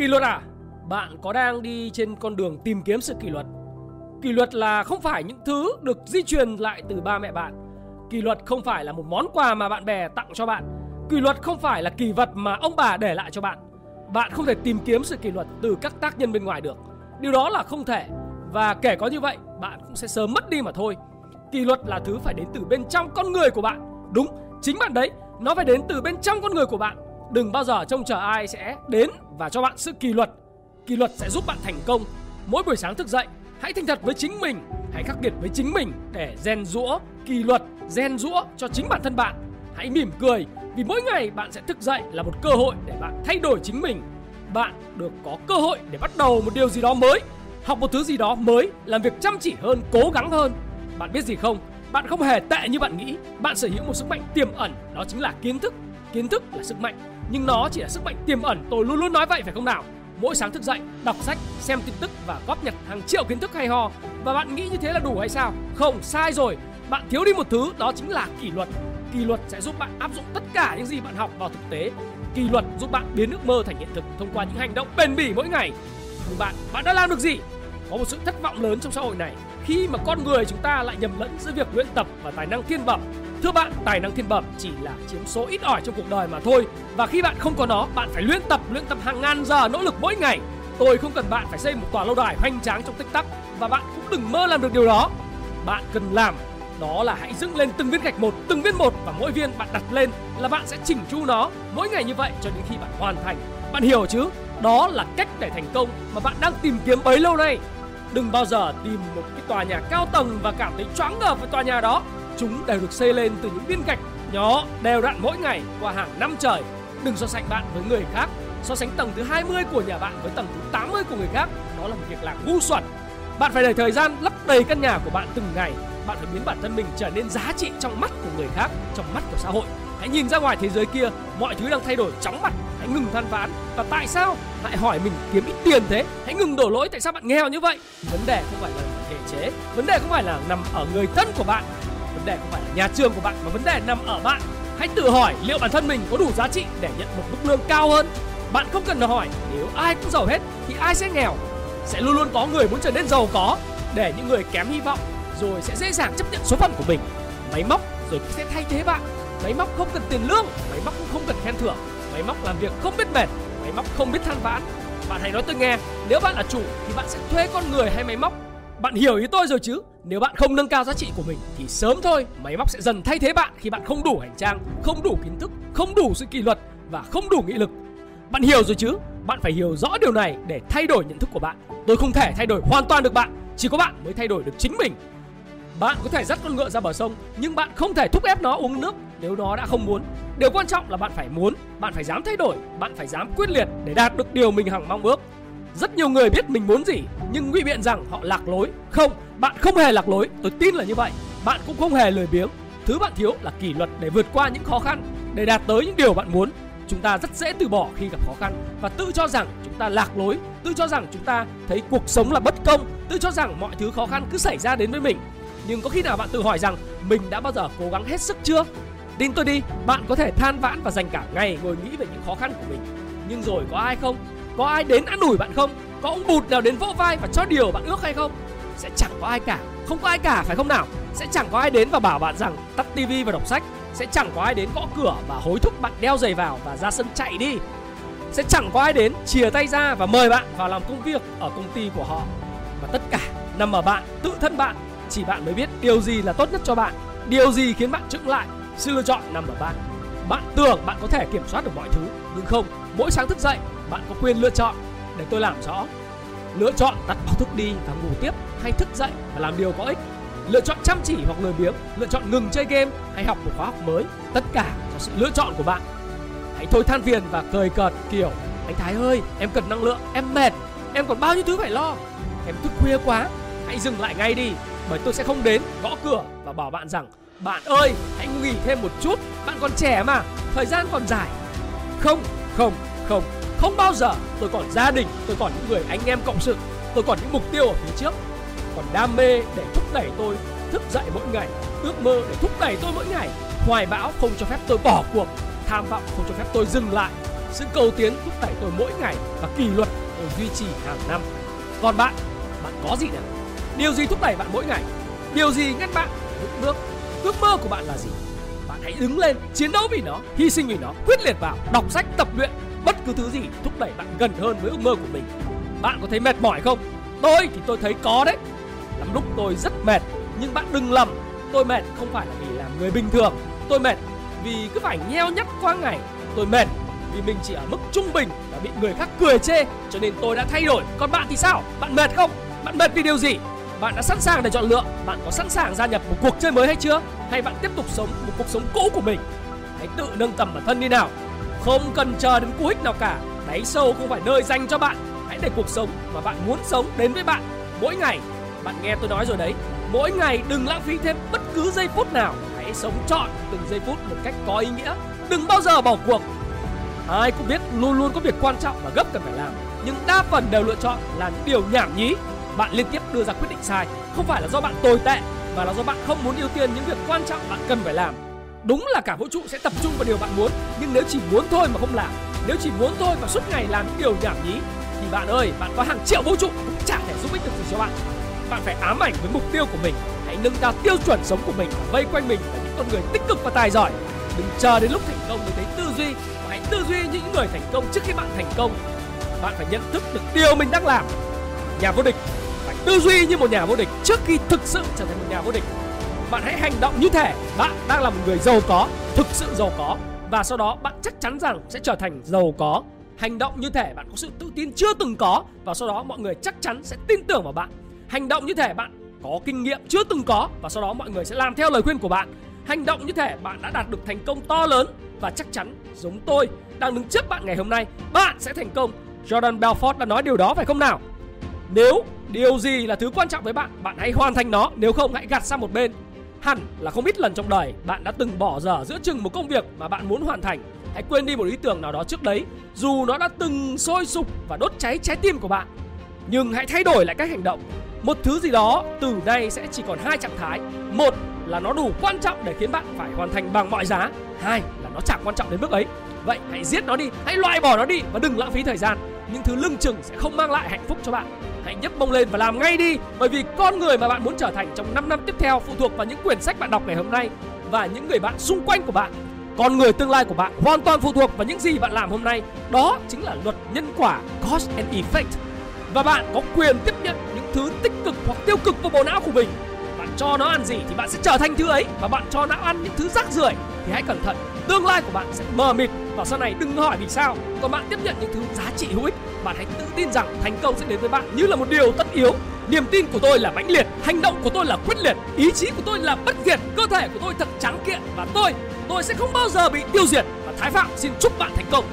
Kỷ luật à? Bạn có đang đi trên con đường tìm kiếm sự kỷ luật? Kỷ luật là không phải những thứ được di truyền lại từ ba mẹ bạn. Kỷ luật không phải là một món quà mà bạn bè tặng cho bạn. Kỷ luật không phải là kỳ vật mà ông bà để lại cho bạn. Bạn không thể tìm kiếm sự kỷ luật từ các tác nhân bên ngoài được. Điều đó là không thể và kể có như vậy bạn cũng sẽ sớm mất đi mà thôi. Kỷ luật là thứ phải đến từ bên trong con người của bạn. Đúng, chính bạn đấy, nó phải đến từ bên trong con người của bạn. Đừng bao giờ trông chờ ai sẽ đến và cho bạn sự kỷ luật. Kỷ luật sẽ giúp bạn thành công. Mỗi buổi sáng thức dậy, hãy thành thật với chính mình, hãy khắc nghiệt với chính mình để rèn rũa kỷ luật, rèn rũa cho chính bản thân bạn. Hãy mỉm cười vì mỗi ngày bạn sẽ thức dậy là một cơ hội để bạn thay đổi chính mình. Bạn được có cơ hội để bắt đầu một điều gì đó mới, học một thứ gì đó mới, làm việc chăm chỉ hơn, cố gắng hơn. Bạn biết gì không? Bạn không hề tệ như bạn nghĩ. Bạn sở hữu một sức mạnh tiềm ẩn, đó chính là kiến thức. Kiến thức là sức mạnh, nhưng nó chỉ là sức mạnh tiềm ẩn. Tôi luôn luôn nói vậy phải không nào? Mỗi sáng thức dậy, đọc sách, xem tin tức và góp nhặt hàng triệu kiến thức hay ho và bạn nghĩ như thế là đủ hay sao? Không, sai rồi. Bạn thiếu đi một thứ, đó chính là kỷ luật. Kỷ luật sẽ giúp bạn áp dụng tất cả những gì bạn học vào thực tế. Kỷ luật giúp bạn biến ước mơ thành hiện thực thông qua những hành động bền bỉ mỗi ngày. Nhưng bạn, bạn đã làm được gì? Có một sự thất vọng lớn trong xã hội này khi mà con người chúng ta lại nhầm lẫn giữa việc luyện tập và tài năng thiên bẩm. Thưa bạn, tài năng thiên bẩm chỉ là chiếm số ít ỏi trong cuộc đời mà thôi. Và khi bạn không có nó, bạn phải luyện tập, luyện tập hàng ngàn giờ nỗ lực mỗi ngày. Tôi không cần bạn phải xây một tòa lâu đài hoành tráng trong tích tắc và bạn cũng đừng mơ làm được điều đó. Bạn cần làm đó là hãy dựng lên từng viên gạch một, từng viên một và mỗi viên bạn đặt lên là bạn sẽ chỉnh chu nó mỗi ngày như vậy cho đến khi bạn hoàn thành. Bạn hiểu chứ? Đó là cách để thành công mà bạn đang tìm kiếm bấy lâu nay. Đừng bao giờ tìm một cái tòa nhà cao tầng và cảm thấy choáng ngợp với tòa nhà đó. Chúng đều được xây lên từ những viên gạch nhỏ đều đặn mỗi ngày qua hàng năm trời. Đừng so sánh bạn với người khác. So sánh tầng thứ 20 của nhà bạn với tầng thứ 80 của người khác, đó là một việc làm ngu xuẩn. Bạn phải để thời gian lấp đầy căn nhà của bạn từng ngày. Bạn phải biến bản thân mình trở nên giá trị trong mắt của người khác, trong mắt của xã hội. Hãy nhìn ra ngoài thế giới kia, mọi thứ đang thay đổi chóng mặt. Hãy ngừng than vãn. Và tại sao? Hãy hỏi mình kiếm ít tiền thế. Hãy ngừng đổ lỗi tại sao bạn nghèo như vậy. Vấn đề không phải là thể chế, vấn đề không phải là nằm ở người thân của bạn, vấn đề không phải là nhà trường của bạn mà vấn đề nằm ở bạn. Hãy tự hỏi liệu bản thân mình có đủ giá trị để nhận một mức lương cao hơn. Bạn không cần hỏi nếu ai cũng giàu hết thì ai sẽ nghèo. Sẽ luôn luôn có người muốn trở nên giàu có để những người kém hy vọng rồi sẽ dễ dàng chấp nhận số phận của mình. Máy móc rồi sẽ thay thế bạn Máy móc không cần tiền lương, máy móc cũng không cần khen thưởng, máy móc làm việc không biết mệt, máy móc không biết than vãn. Bạn hãy nói tôi nghe, nếu bạn là chủ thì bạn sẽ thuê con người hay máy móc? Bạn hiểu ý tôi rồi chứ? Nếu bạn không nâng cao giá trị của mình thì sớm thôi máy móc sẽ dần thay thế bạn khi bạn không đủ hành trang, không đủ kiến thức, không đủ sự kỷ luật và không đủ nghị lực. Bạn hiểu rồi chứ? Bạn phải hiểu rõ điều này để thay đổi nhận thức của bạn. Tôi không thể thay đổi hoàn toàn được bạn, chỉ có bạn mới thay đổi được chính mình. Bạn có thể dắt con ngựa ra bờ sông nhưng bạn không thể thúc ép nó uống nước nếu nó đã không muốn. Điều quan trọng là bạn phải muốn, bạn phải dám thay đổi, bạn phải dám quyết liệt để đạt được điều mình hằng mong ước. Rất nhiều người biết mình muốn gì nhưng ngụy biện rằng họ lạc lối. Không, bạn không hề lạc lối, tôi tin là như vậy. Bạn cũng không hề lười biếng. Thứ bạn thiếu là kỷ luật để vượt qua những khó khăn, để đạt tới những điều bạn muốn. Chúng ta rất dễ từ bỏ khi gặp khó khăn và tự cho rằng chúng ta lạc lối, tự cho rằng chúng ta thấy cuộc sống là bất công, tự cho rằng mọi thứ khó khăn cứ xảy ra đến với mình. Nhưng có khi nào bạn tự hỏi rằng mình đã bao giờ cố gắng hết sức chưa? Tin tôi đi, bạn có thể than vãn và dành cả ngày ngồi nghĩ về những khó khăn của mình. Nhưng rồi có ai không? Có ai đến ăn ủi bạn không? Có ông bụt nào đến vỗ vai và cho điều bạn ước hay không? Sẽ chẳng có ai cả. Không có ai cả phải không nào? Sẽ chẳng có ai đến và bảo bạn rằng tắt tivi và đọc sách. Sẽ chẳng có ai đến gõ cửa và hối thúc bạn đeo giày vào và ra sân chạy đi. Sẽ chẳng có ai đến chìa tay ra và mời bạn vào làm công việc ở công ty của họ. Và tất cả nằm ở bạn, tự thân bạn. Chỉ bạn mới biết điều gì là tốt nhất cho bạn, điều gì khiến bạn chững lại sự lựa chọn nằm ở bạn. Bạn tưởng bạn có thể kiểm soát được mọi thứ, nhưng không. Mỗi sáng thức dậy, bạn có quyền lựa chọn. Để tôi làm rõ. Lựa chọn tắt báo thức đi và ngủ tiếp, hay thức dậy và làm điều có ích. Lựa chọn chăm chỉ hoặc lười biếng, lựa chọn ngừng chơi game hay học một khóa học mới. Tất cả do sự lựa chọn của bạn. Hãy thôi than phiền và cười cợt kiểu anh Thái ơi, em cần năng lượng, em mệt, em còn bao nhiêu thứ phải lo. Em thức khuya quá, hãy dừng lại ngay đi, bởi tôi sẽ không đến gõ cửa và bảo bạn rằng bạn ơi, hãy nghỉ thêm một chút, bạn còn trẻ mà, thời gian còn dài. Không, không, không, không bao giờ tôi còn gia đình, tôi còn những người anh em cộng sự, tôi còn những mục tiêu ở phía trước. Còn đam mê để thúc đẩy tôi thức dậy mỗi ngày, ước mơ để thúc đẩy tôi mỗi ngày. Hoài bão không cho phép tôi bỏ cuộc, tham vọng không cho phép tôi dừng lại. Sự cầu tiến thúc đẩy tôi mỗi ngày và kỷ luật tôi duy trì hàng năm. Còn bạn, bạn có gì nào? Điều gì thúc đẩy bạn mỗi ngày? Điều gì ngăn bạn vững bước? Ước mơ của bạn là gì? Bạn hãy đứng lên, chiến đấu vì nó, hy sinh vì nó, quyết liệt vào, đọc sách, tập luyện, bất cứ thứ gì thúc đẩy bạn gần hơn với ước mơ của mình. Bạn có thấy mệt mỏi không? Tôi thì tôi thấy có đấy. Lắm lúc tôi rất mệt, nhưng bạn đừng lầm, tôi mệt không phải là vì làm người bình thường. Tôi mệt vì cứ phải nheo nhắc qua ngày. Tôi mệt vì mình chỉ ở mức trung bình và bị người khác cười chê cho nên tôi đã thay đổi. Còn bạn thì sao? Bạn mệt không? Bạn mệt vì điều gì? Bạn đã sẵn sàng để chọn lựa? Bạn có sẵn sàng gia nhập một cuộc chơi mới hay chưa? Hay bạn tiếp tục sống một cuộc sống cũ của mình? Hãy tự nâng tầm bản thân đi nào. Không cần chờ đến cú hích nào cả. Đáy sâu không phải nơi dành cho bạn. Hãy để cuộc sống mà bạn muốn sống đến với bạn. Mỗi ngày, Bạn nghe tôi nói rồi đấy, Mỗi ngày đừng lãng phí thêm bất cứ giây phút nào. Hãy sống trọn từng giây phút một cách có ý nghĩa. Đừng bao giờ bỏ cuộc. Ai cũng biết luôn luôn có việc quan trọng và gấp cần phải làm. Nhưng đa phần đều lựa chọn là điều nhảm nhí bạn liên tiếp đưa ra quyết định sai. Không phải là do bạn tồi tệ, mà là do bạn không muốn ưu tiên những việc quan trọng bạn cần phải làm. Đúng là cả vũ trụ sẽ tập trung vào điều bạn muốn, nhưng nếu chỉ muốn thôi mà không làm, nếu chỉ muốn thôi và suốt ngày làm những điều nhảm nhí, thì bạn ơi, bạn có hàng triệu vũ trụ cũng chẳng thể giúp ích được gì cho bạn. Bạn phải ám ảnh với mục tiêu của mình, hãy nâng cao tiêu chuẩn sống của mình và vây quanh mình là những con người tích cực và tài giỏi. Đừng chờ đến lúc thành công mới thấy tư duy và hãy tư duy như những người thành công trước khi bạn thành công. Bạn phải nhận thức được điều mình đang làm. Nhà vô địch tư duy như một nhà vô địch trước khi thực sự trở thành một nhà vô địch. Bạn hãy hành động như thể bạn đang là một người giàu có, thực sự giàu có. Và sau đó, bạn chắc chắn rằng sẽ trở thành giàu có. Hành động như thể bạn có sự tự tin chưa từng có. Và sau đó, mọi người chắc chắn sẽ tin tưởng vào bạn. Hành động như thể bạn có kinh nghiệm chưa từng có. Và sau đó, mọi người sẽ làm theo lời khuyên của bạn. Hành động như thể bạn đã đạt được thành công to lớn. Và chắc chắn giống tôi đang đứng trước bạn ngày hôm nay, bạn sẽ thành công. Jordan Belfort đã nói điều đó, phải không nào? Nếu điều gì là thứ quan trọng với bạn, bạn hãy hoàn thành nó, nếu không hãy gạt sang một bên. Hẳn là không ít lần trong đời bạn đã từng bỏ dở giữa chừng một công việc mà bạn muốn hoàn thành. Hãy quên đi một ý tưởng nào đó trước đấy, dù nó đã từng sôi sục và đốt cháy trái tim của bạn. Nhưng hãy thay đổi lại cách hành động. Một thứ gì đó từ nay sẽ chỉ còn hai trạng thái. Một là nó đủ quan trọng để khiến bạn phải hoàn thành bằng mọi giá. Hai là nó chẳng quan trọng đến mức ấy. Vậy hãy giết nó đi, hãy loại bỏ nó đi và đừng lãng phí thời gian. Những thứ lưng chừng sẽ không mang lại hạnh phúc cho bạn. Hãy nhấc mông lên và làm ngay đi, bởi vì con người mà bạn muốn trở thành trong 5 năm tiếp theo phụ thuộc vào những quyển sách bạn đọc ngày hôm nay và những người bạn xung quanh của bạn. Con người tương lai của bạn hoàn toàn phụ thuộc vào những gì bạn làm hôm nay. Đó chính là luật nhân quả, cause and effect. Và bạn có quyền tiếp nhận những thứ tích cực hoặc tiêu cực vào bộ não của mình. Bạn cho nó ăn gì thì bạn sẽ trở thành thứ ấy. Và bạn cho não ăn những thứ rác rưởi thì hãy cẩn thận, tương lai của bạn sẽ mờ mịt và sau này, đừng hỏi vì sao. Còn bạn tiếp nhận những thứ giá trị hữu ích, bạn hãy tự tin rằng thành công sẽ đến với bạn như là một điều tất yếu. Niềm tin của tôi là mãnh liệt, hành động của tôi là quyết liệt, ý chí của tôi là bất diệt cơ thể của tôi thật trắng kiện và tôi tôi sẽ không bao giờ bị tiêu diệt. Và thái phạm xin chúc bạn thành công.